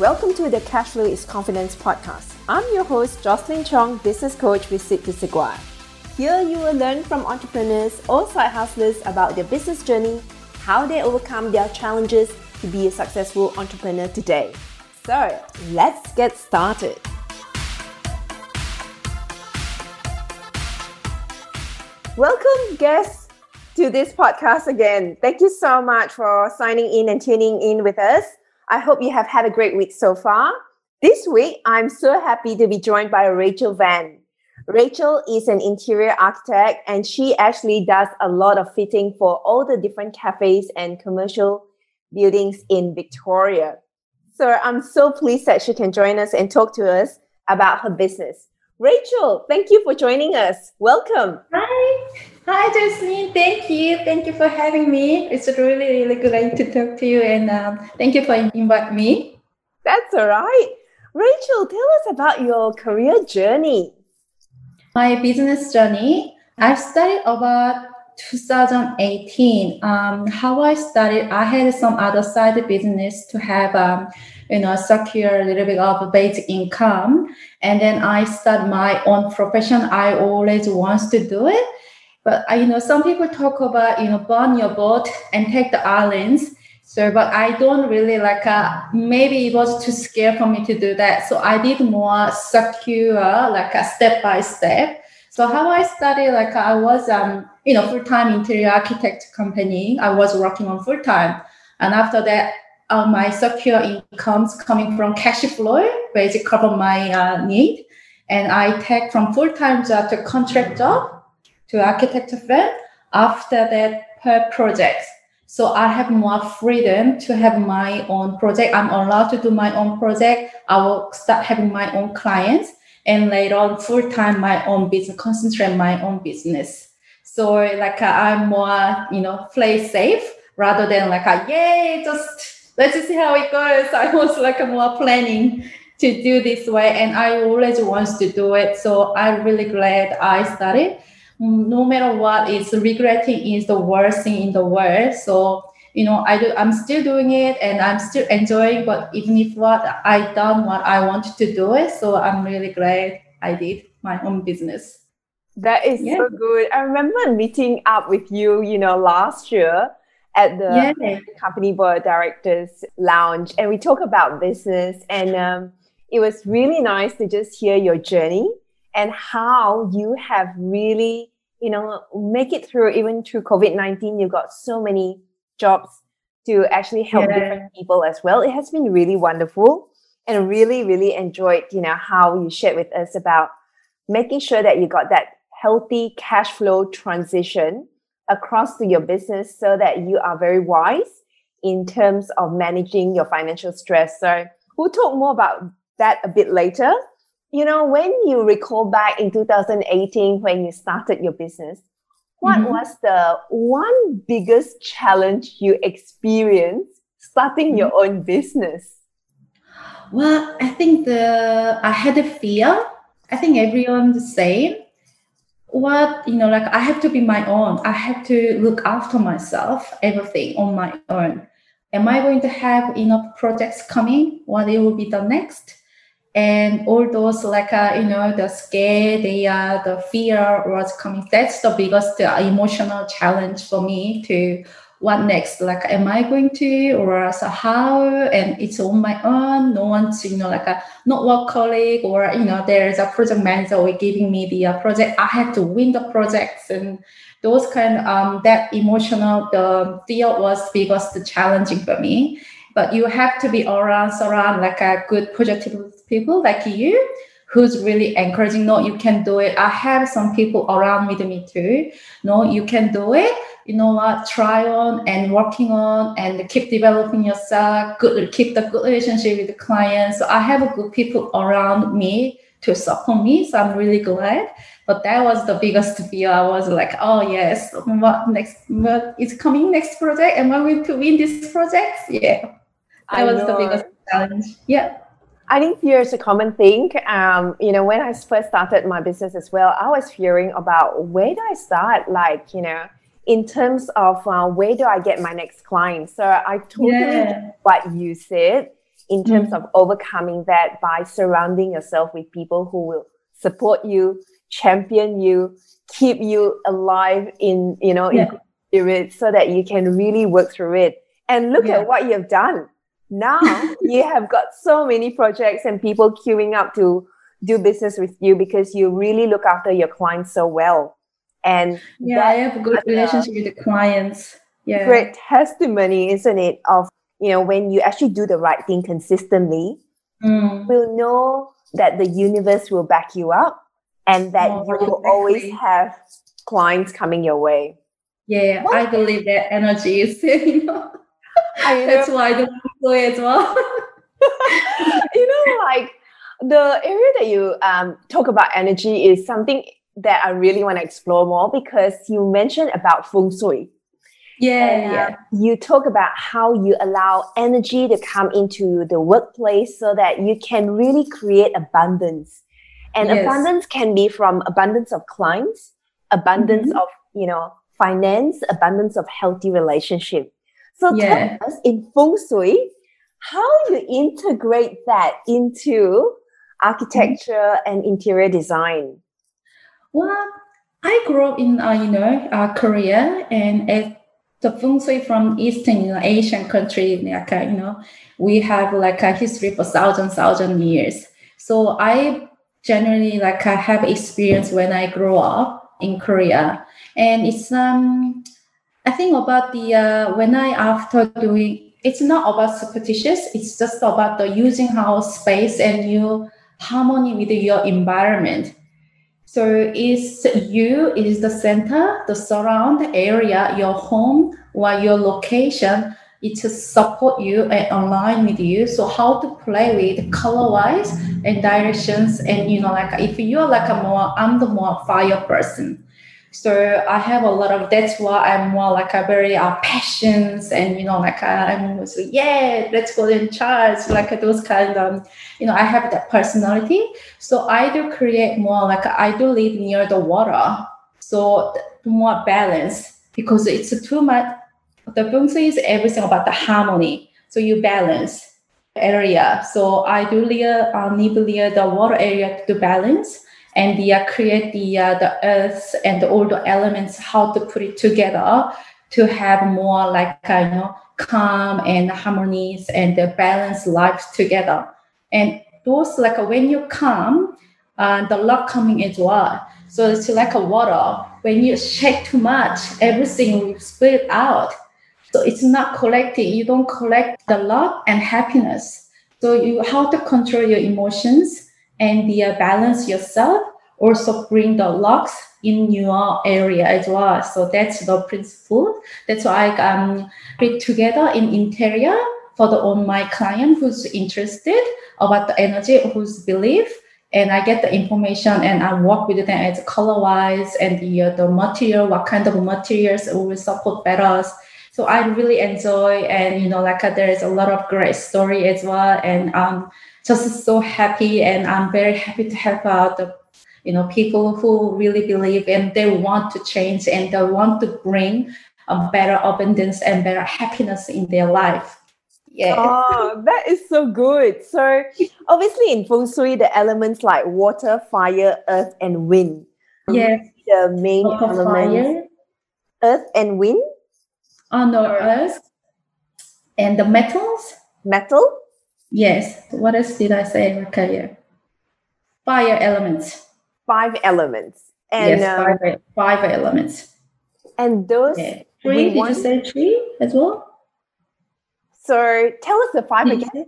Welcome to the Cash Flow is Confidence podcast. I'm your host, Jocelyn Chong, business coach with Sid Segua. Here you will learn from entrepreneurs or side hustlers about their business journey, how they overcome their challenges to be a successful entrepreneur today. So, let's get started. Welcome, guests, to this podcast again. Thank you so much for signing in and tuning in with us. I hope you have had a great week so far. This week, I'm so happy to be joined by Rachel Van. Rachel is an interior architect and she actually does a lot of fitting for all the different cafes and commercial buildings in Victoria. So I'm so pleased that she can join us and talk to us about her business. Rachel, thank you for joining us. Welcome. Hi. Hi, Jasmine. Thank you. Thank you for having me. It's really, really great to talk to you. And um, thank you for inviting me. That's all right. Rachel, tell us about your career journey. My business journey, I started about 2018. Um, how I started, I had some other side business to have um, you know, secure a little bit of basic income. And then I start my own profession. I always wants to do it. But you know, some people talk about, you know, burn your boat and take the islands. So, but I don't really like, uh, maybe it was too scary for me to do that. So I did more secure, like a step by step. So how I started, like I was, um, you know, full-time interior architect company. I was working on full-time. And after that, uh, my secure incomes coming from cash flow, basically cover my uh, need. And I take from full-time job to contract job to architect firm. After that, per project. So I have more freedom to have my own project. I'm allowed to do my own project. I will start having my own clients and later on full-time my own business, concentrate my own business. So like uh, I'm more, you know, play safe rather than like, a, yay, just let's see how it goes. I was like more planning to do this way and I always wants to do it. So I'm really glad I started. Mm, no matter what, it's regretting is the worst thing in the world. So you know, I do I'm still doing it and I'm still enjoying, but even if what I done what I wanted to do it. So I'm really glad I did my own business. That is yeah. so good. I remember meeting up with you, you know, last year at the company board directors lounge and we talk about business and um, it was really nice to just hear your journey and how you have really you know make it through even through covid-19 you got so many jobs to actually help yeah. different people as well. It has been really wonderful and really really enjoyed you know how you shared with us about making sure that you got that healthy cash flow transition across to your business so that you are very wise in terms of managing your financial stress. So we'll talk more about that a bit later. You know, when you recall back in 2018 when you started your business, what mm-hmm. was the one biggest challenge you experienced starting mm-hmm. your own business? Well, I think the I had a fear. I think everyone the same what you know like i have to be my own. I have to look after myself everything on my own. Am i going to have enough projects coming? What it will be the next? And all those like uh, you know the scare the uh, the fear was coming. That's the biggest uh, emotional challenge for me to what next? Like, am I going to, or so how? And it's on my own. No one's, you know, like a not work colleague, or you know, there's a project manager or giving me the uh, project. I have to win the projects, and those kind of um, that emotional the deal was the challenging for me. But you have to be around, surround like a good positive people like you who's really encouraging no you can do it i have some people around with me too no you can do it you know what try on and working on and keep developing yourself good keep the good relationship with the clients. So i have good people around me to support me so i'm really glad. But that was the biggest fear. I was like oh yes what next what is coming next project am i going to win this project? Yeah. That I was know. the biggest challenge. Yeah. I think fear is a common thing. Um, you know, when I first started my business as well, I was fearing about where do I start? Like, you know, in terms of uh, where do I get my next client? So I totally yeah. what you said in terms mm. of overcoming that by surrounding yourself with people who will support you, champion you, keep you alive in, you know, yeah. in spirit so that you can really work through it. And look yeah. at what you've done. Now you have got so many projects and people queuing up to do business with you because you really look after your clients so well. And yeah, I have a good relationship with the clients. Yeah. Great testimony, isn't it? Of you know, when you actually do the right thing consistently, mm. we'll know that the universe will back you up and that oh, you will exactly. always have clients coming your way. Yeah, what? I believe that energy is, you know, that's why I don't employ as well. you know, like the area that you um, talk about energy is something that I really want to explore more because you mentioned about feng shui. Yeah, and, yeah. You talk about how you allow energy to come into the workplace so that you can really create abundance. And yes. abundance can be from abundance of clients, abundance mm-hmm. of, you know, finance, abundance of healthy relationship. So yeah. tell us in feng shui, how you integrate that into architecture mm-hmm. and interior design. Well, I grew up in, uh, you know, uh, Korea and as the feng shui from Eastern you know, Asian country, like, uh, you know, we have like a history for thousand, thousand years. So I generally like I have experience when I grow up in Korea. And it's, um, I think about the, uh, when I, after doing, it's not about superstitious, it's just about the using house space and you harmony with your environment. So is you is the center, the surround area, your home or your location, it support you and align with you. So how to play with color wise and directions and you know like if you're like a more I'm the more fire person. So I have a lot of that's why I'm more like a very uh, passions and you know like uh, I'm so yeah let's go in charge like those kind of you know I have that personality. So I do create more like I do live near the water, so more balance because it's too much. The feng shui is everything about the harmony. So you balance area. So I do live uh, near the water area to balance and the, uh, create the uh, the earth and all the elements how to put it together to have more like uh, you know calm and harmonies and the balanced lives together. And those like when you calm uh, the luck coming as well. So it's like a water. When you shake too much everything will spill out. So it's not collecting. You don't collect the luck and happiness. So you how to control your emotions and the uh, balance yourself also bring the locks in your area as well. So that's the principle. That's why I um, put together in interior for the on my client who's interested about the energy, who's belief, and I get the information and I work with them as color wise and the uh, the material, what kind of materials will support better. So I really enjoy and you know like uh, there is a lot of great story as well and I'm just so happy and I'm very happy to help out the you know people who really believe and they want to change and they want to bring a better abundance and better happiness in their life. Yeah oh that is so good. So obviously in feng shui the elements like water fire earth and wind. Yeah the main water, elements. Fire. earth and wind? Oh no earth. And the metals? Metal? Yes. What else did I say? In my career? Fire elements. Five elements. And yes, five, uh, five elements. And those yeah. three. Did want... you say three as well? So tell us the 5 mm-hmm. again.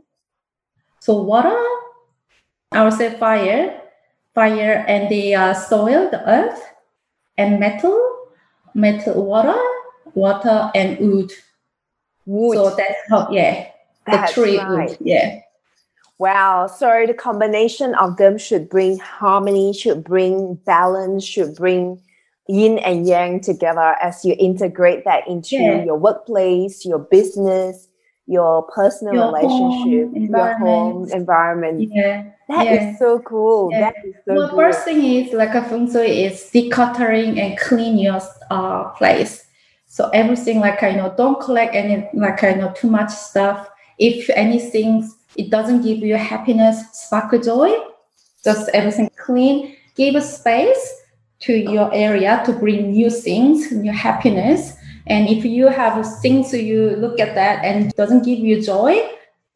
So water, I would say fire, fire and the uh, soil, the earth, and metal, metal, water, water, and wood. Wood. So that's how, yeah, that's the tree right. wood. Yeah. Wow. So the combination of them should bring harmony, should bring balance, should bring yin and yang together as you integrate that into yeah. your workplace, your business, your personal your relationship, home, your home environment. Yeah. that yeah. is so cool. Yeah. That is so well, good. first thing is like a feng shui is decluttering and clean your uh, place. So everything like I know, don't collect any like I know too much stuff if anything it doesn't give you happiness, sparkle joy. Just everything clean. Give a space to your area to bring new things, new happiness. And if you have things you look at that and doesn't give you joy,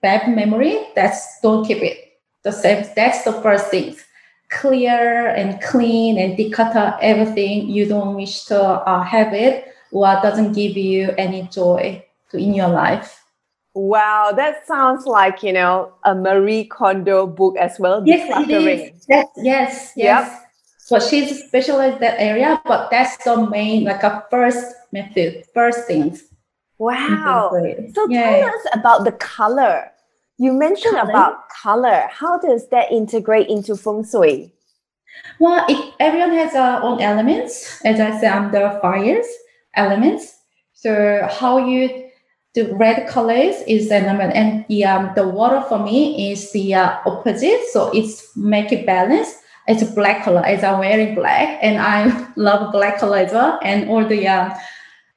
bad memory, that's don't keep it. That's, that's the first thing. Clear and clean and declutter everything you don't wish to uh, have it or doesn't give you any joy to, in your life. Wow, that sounds like you know a Marie Kondo book as well. Yes, it is. Yes, yes, yes. Yep. So she's specialized that area, but that's the main, like a first method, first things. Wow. So yeah. tell us about the color. You mentioned color. about color. How does that integrate into feng shui? Well, it, everyone has their own elements. As I said, I'm the fires elements. So how you the red colors is the element, and the um, the water for me is the uh, opposite. So it's make it balance. It's a black color as I'm wearing black, and I love black color as well. And all the um,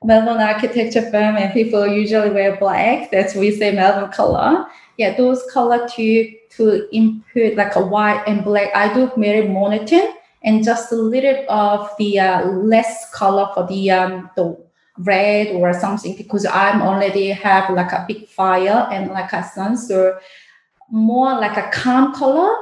Melbourne architecture firm and people usually wear black. That's we say Melbourne color. Yeah, those color to to input like a white and black. I do very monotone and just a little of the uh, less color for the um the red or something because I'm already have like a big fire and like a sun so more like a calm color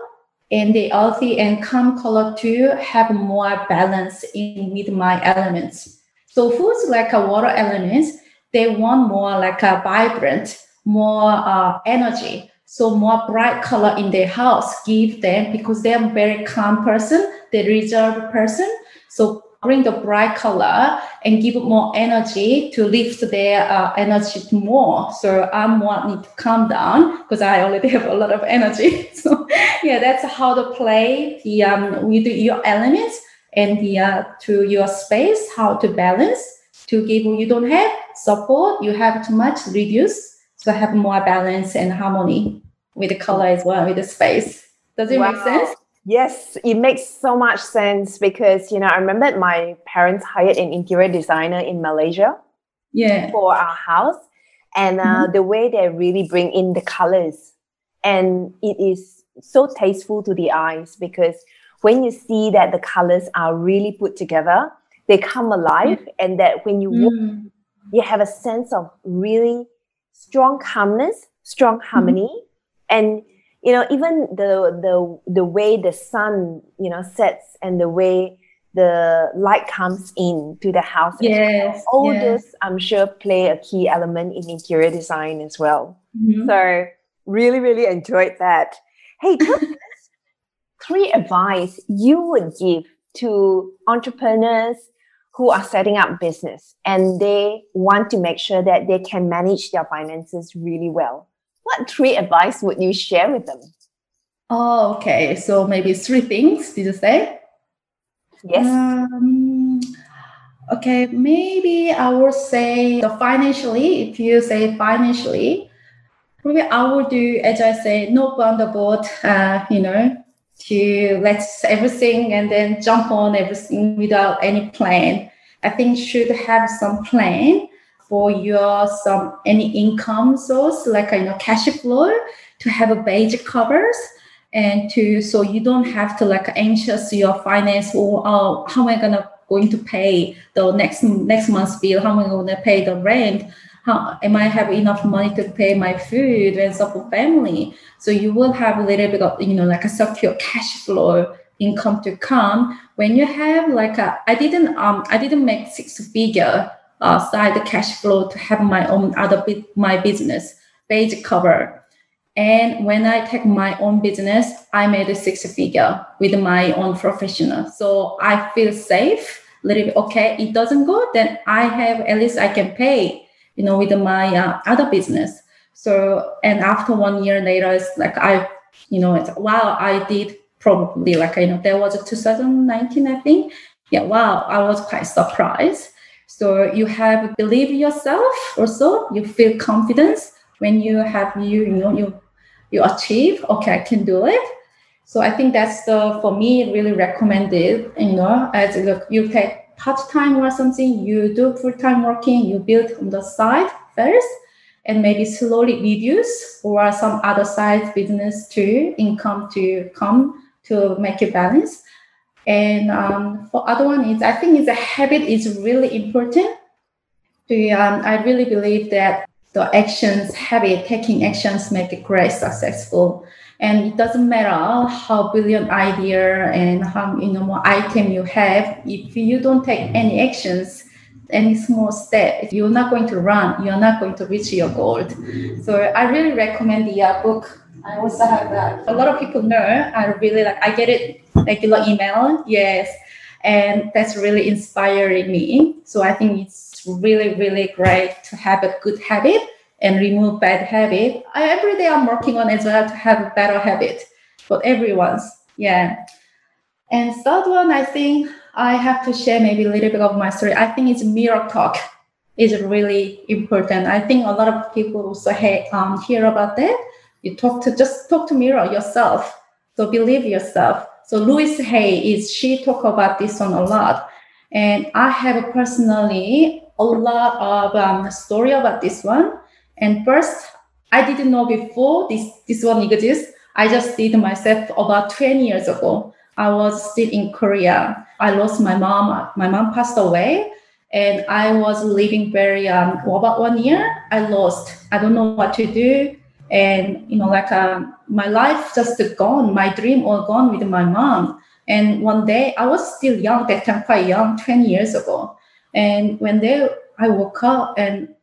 and the earthy and calm color to have more balance in with my elements. So foods like a water elements, they want more like a vibrant, more uh, energy. So more bright color in their house give them because they're very calm person, they reserved person. So bring the bright color and give more energy to lift their uh, energy more. So I'm more need to calm down because I already have a lot of energy. So yeah, that's how to play the um, with your elements and the uh, to your space, how to balance to give you don't have support, you have too much reduce. So have more balance and harmony with the color as well with the space. Does it wow. make sense? Yes, it makes so much sense because you know I remember my parents hired an interior designer in Malaysia. Yeah. For our house, and uh, mm-hmm. the way they really bring in the colors, and it is so tasteful to the eyes because when you see that the colors are really put together, they come alive, mm-hmm. and that when you walk, mm. you have a sense of really strong calmness, strong harmony, mm-hmm. and you know even the the the way the sun you know sets and the way the light comes in to the house yes, all yes. this i'm sure play a key element in interior design as well mm-hmm. so really really enjoyed that hey three advice you would give to entrepreneurs who are setting up business and they want to make sure that they can manage their finances really well what three advice would you share with them? Oh, okay. So maybe three things, did you say? Yes. Um, okay, maybe I would say the financially, if you say financially, maybe I would do, as I say, no board, uh, you know, to let everything and then jump on everything without any plan. I think should have some plan for your some any income source like you know cash flow to have a basic covers and to so you don't have to like anxious your finance or oh how am I gonna going to pay the next next month's bill? How am I gonna pay the rent? How am I have enough money to pay my food and support family? So you will have a little bit of you know like a secure cash flow income to come. When you have like a I didn't um I didn't make six figure uh, side cash flow to have my own other my business basic cover. And when I take my own business, I made a six figure with my own professional. So I feel safe, little bit okay. It doesn't go, then I have at least I can pay, you know, with my uh, other business. So and after one year later, it's like I, you know, it's wow, I did probably like you know there was a 2019, I think. Yeah, wow, I was quite surprised so you have believe yourself also, you feel confidence when you have you, you know, you you achieve, okay, I can do it. So I think that's the for me really recommended, you know, as look, you take part-time or something, you do full-time working, you build on the side first. and maybe slowly reduce or some other side business to income to come to make a balance. And um, for other one is I think it's a habit is really important. To, um, I really believe that the actions, habit, taking actions make it great successful. And it doesn't matter how brilliant idea and how you know more item you have. If you don't take any actions, any small step, if you're not going to run. You're not going to reach your goal. So I really recommend the uh, book. I also have that. A lot of people know. I really like. I get it regular email. Yes, and that's really inspiring me. So I think it's really really great to have a good habit and remove bad habit. I, every day I'm working on as well to have a better habit for everyone's. Yeah. And third one, I think I have to share maybe a little bit of my story. I think it's mirror talk is really important. I think a lot of people also hey, um, hear about that. You talk to just talk to mirror yourself. So believe yourself. So Louise Hay is she talk about this one a lot, and I have personally a lot of um, story about this one. And first, I didn't know before this, this one exists. I just did myself about 20 years ago. I was still in Korea. I lost my mom. My mom passed away, and I was living very um about one year. I lost. I don't know what to do, and you know, like um, my life just gone. My dream all gone with my mom. And one day, I was still young. That time, quite young, 20 years ago. And when they, I woke up and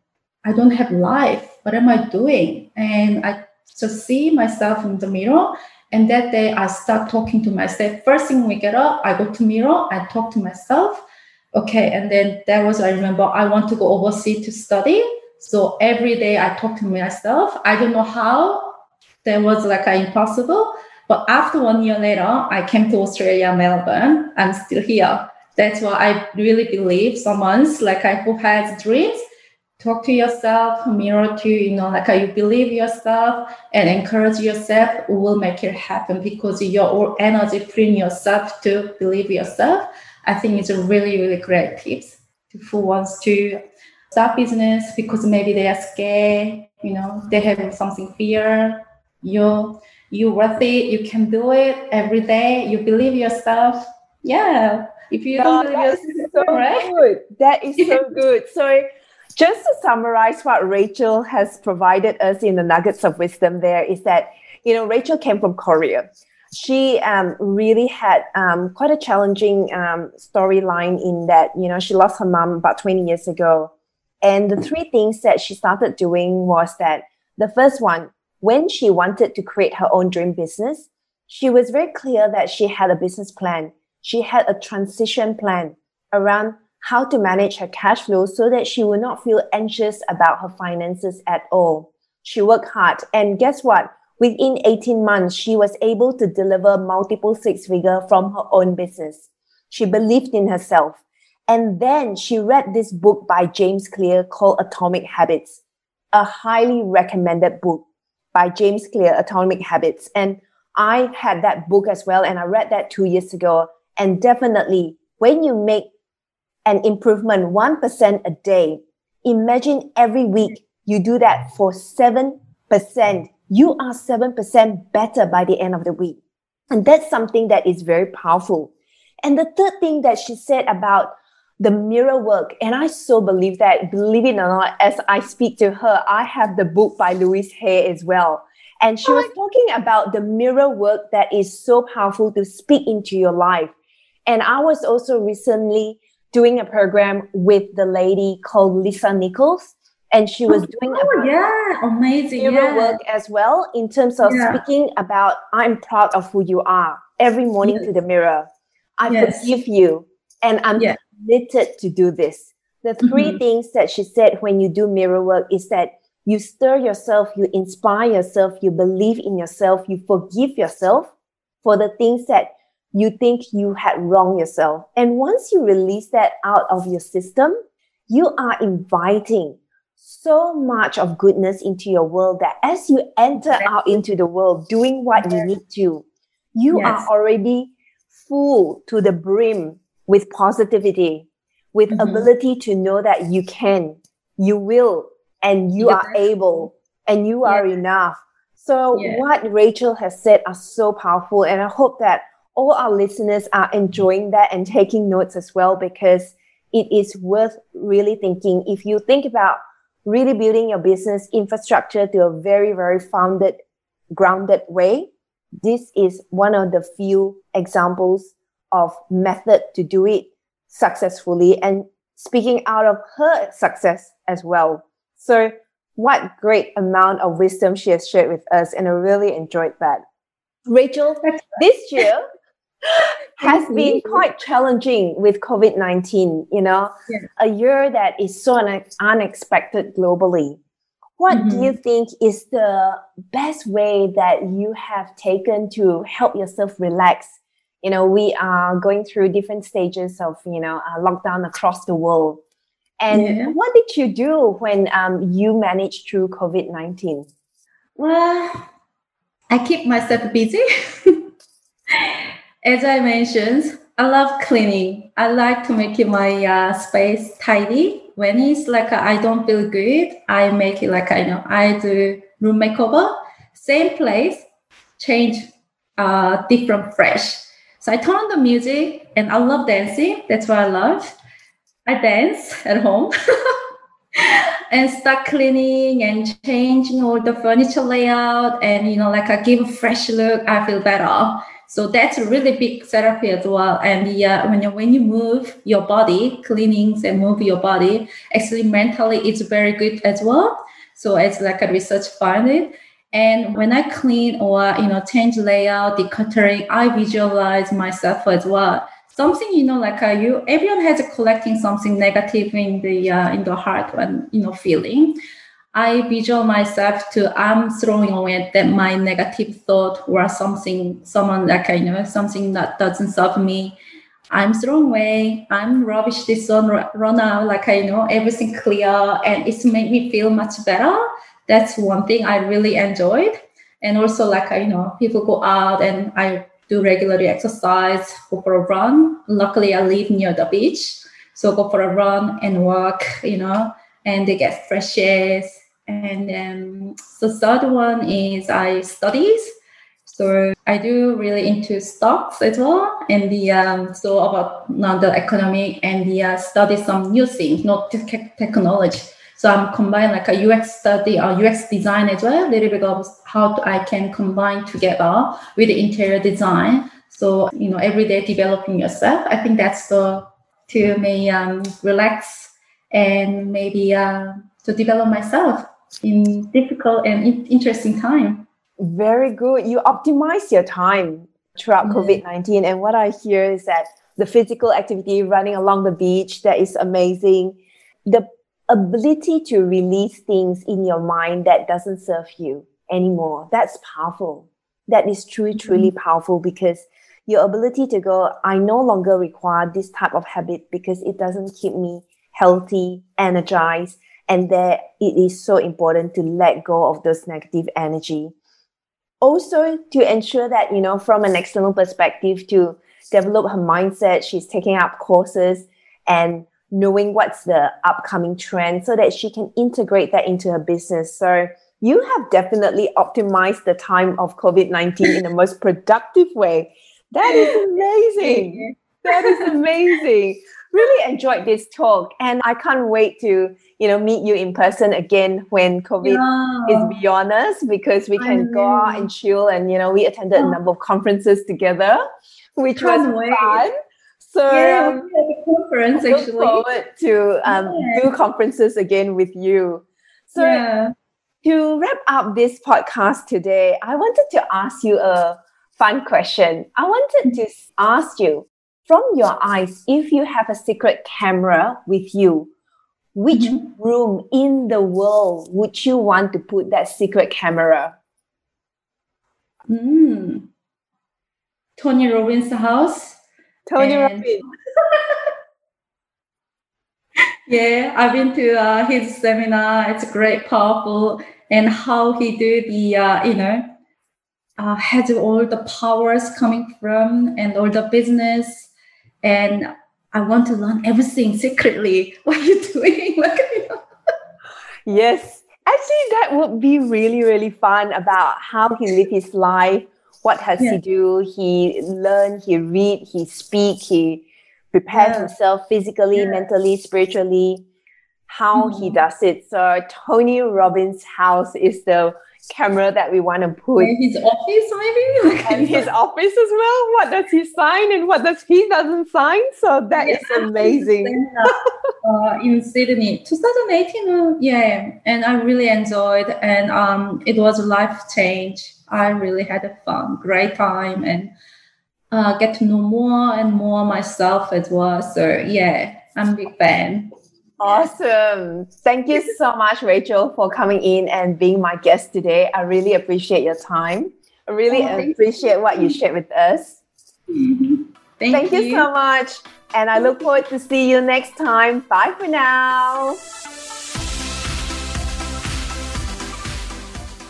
I don't have life. What am I doing? And I just see myself in the mirror. And that day I start talking to myself. First thing we get up, I go to mirror, I talk to myself. Okay, and then that was I remember I want to go overseas to study. So every day I talk to myself. I don't know how that was like uh, impossible. But after one year later, I came to Australia, Melbourne. I'm still here. That's why I really believe someone's like I who has dreams talk to yourself, mirror to, you know, like you believe yourself and encourage yourself will make it happen because your energy freeing yourself to believe yourself. I think it's a really, really great tips who wants to start business because maybe they are scared, you know, they have something fear. You you worth it, you can do it every day, you believe yourself. Yeah. If you don't oh, believe yourself, so right? good. That is so good. So just to summarize what Rachel has provided us in the nuggets of wisdom there is that, you know, Rachel came from Korea. She um, really had um, quite a challenging um, storyline in that, you know, she lost her mom about 20 years ago. And the three things that she started doing was that the first one, when she wanted to create her own dream business, she was very clear that she had a business plan. She had a transition plan around how to manage her cash flow so that she will not feel anxious about her finances at all. She worked hard and guess what? Within 18 months, she was able to deliver multiple six figure from her own business. She believed in herself. And then she read this book by James Clear called Atomic Habits, a highly recommended book by James Clear, Atomic Habits. And I had that book as well. And I read that two years ago. And definitely when you make an improvement 1% a day. Imagine every week you do that for 7%. You are 7% better by the end of the week. And that's something that is very powerful. And the third thing that she said about the mirror work, and I so believe that, believe it or not, as I speak to her, I have the book by Louise Hay as well. And she oh was talking about the mirror work that is so powerful to speak into your life. And I was also recently doing a program with the lady called Lisa Nichols. And she was doing oh, yeah, amazing yeah. work as well in terms of yeah. speaking about I'm proud of who you are every morning yes. to the mirror. I yes. forgive you and I'm committed to do this. The 3 mm-hmm. things that she said when you do mirror work is that you stir yourself, you inspire yourself, you believe in yourself, you forgive yourself for the things that you think you had wronged yourself. And once you release that out of your system, you are inviting so much of goodness into your world that as you enter out into the world doing what you need to, you yes. are already full to the brim with positivity, with mm-hmm. ability to know that you can, you will, and you are able and you are enough. So what Rachel has said are so powerful. And I hope that all our listeners are enjoying that and taking notes as well, because it is worth really thinking. If you think about really building your business infrastructure to a very, very founded, grounded way, this is one of the few examples of method to do it successfully and speaking out of her success as well. So what great amount of wisdom she has shared with us and I really enjoyed that. Rachel, this year has been quite challenging with COVID 19, you know, yeah. a year that is so un- unexpected globally. What mm-hmm. do you think is the best way that you have taken to help yourself relax? You know, we are going through different stages of, you know, lockdown across the world. And yeah. what did you do when um, you managed through COVID 19? Well, I keep myself busy. As I mentioned, I love cleaning. I like to make my uh, space tidy. When it's like I don't feel good, I make it like I know I do room makeover. Same place, change uh, different fresh. So I turn on the music and I love dancing. That's what I love. I dance at home and start cleaning and changing all the furniture layout and you know like I give a fresh look. I feel better. So that's a really big therapy as well. And yeah, when you when you move your body, cleanings and move your body, actually mentally it's very good as well. So it's like a research finding. And when I clean or you know change layout, decluttering, I visualize myself as well something you know like uh, you everyone has a collecting something negative in the uh, in the heart when you know feeling i visual myself to i'm throwing away that my negative thought or something someone like you know something that doesn't serve me i'm throwing away i'm rubbish this one run out like i know everything clear and it's made me feel much better that's one thing i really enjoyed and also like you know people go out and i do regularly exercise, go for a run. Luckily, I live near the beach, so go for a run and walk, you know, and they get fresh air. And then the third one is I studies. So I do really into stocks as well, and the um, so about not the economy and the uh, study some new things, not te- technology. So I'm combining like a UX study or UX design as well, a little bit of how I can combine together with the interior design. So, you know, every day developing yourself. I think that's the to me um, relax and maybe uh, to develop myself in difficult and interesting time. Very good. You optimize your time throughout mm-hmm. COVID 19. And what I hear is that the physical activity running along the beach, that is amazing. The ability to release things in your mind that doesn't serve you anymore. That's powerful. That is truly, mm-hmm. truly mm-hmm. powerful because your ability to go, I no longer require this type of habit because it doesn't keep me healthy, energized, and that it is so important to let go of those negative energy. Also, to ensure that, you know, from an external perspective, to develop her mindset, she's taking up courses and knowing what's the upcoming trend so that she can integrate that into her business. So you have definitely optimized the time of COVID 19 in the most productive way. That is amazing. that is amazing. Really enjoyed this talk. And I can't wait to, you know, meet you in person again when COVID yeah. is beyond us because we can go out and chill. And, you know, we attended a number of conferences together, which was wait. fun. So yeah, um, conference I actually. Look forward to um, yeah. do conferences again with you. So yeah. to wrap up this podcast today, I wanted to ask you a fun question. I wanted to ask you from your eyes, if you have a secret camera with you, which mm-hmm. room in the world would you want to put that secret camera? Mm. Tony Robbins' house Tony Robbins. yeah, I've been to uh, his seminar. It's great, powerful, and how he do the uh, you know uh, has all the powers coming from and all the business, and I want to learn everything secretly. What are you doing? Yes. Actually, that would be really, really fun about how he lived his life. What has yeah. he do? He learn, he read, he speak, he prepare yeah. himself physically, yeah. mentally, spiritually. How mm-hmm. he does it. So Tony Robbins' house is the camera that we want to put. And his office, maybe? and his office as well. What does he sign and what does he doesn't sign? So that yeah, is amazing. uh, in Sydney, 2018, uh, yeah. And I really enjoyed and um, it was a life change. I really had a fun, great time and uh, get to know more and more myself as well. So yeah, I'm a big fan. Awesome. Thank you so much, Rachel, for coming in and being my guest today. I really appreciate your time. I really oh, appreciate you. what you shared with us. Thank, thank you. you so much. And I look forward to see you next time. Bye for now.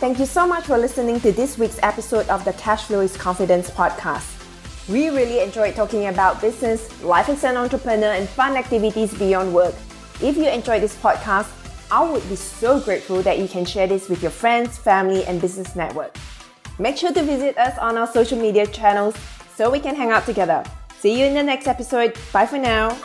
Thank you so much for listening to this week's episode of the Cash Flow is Confidence podcast. We really enjoyed talking about business, life as an entrepreneur, and fun activities beyond work. If you enjoyed this podcast, I would be so grateful that you can share this with your friends, family, and business network. Make sure to visit us on our social media channels so we can hang out together. See you in the next episode. Bye for now.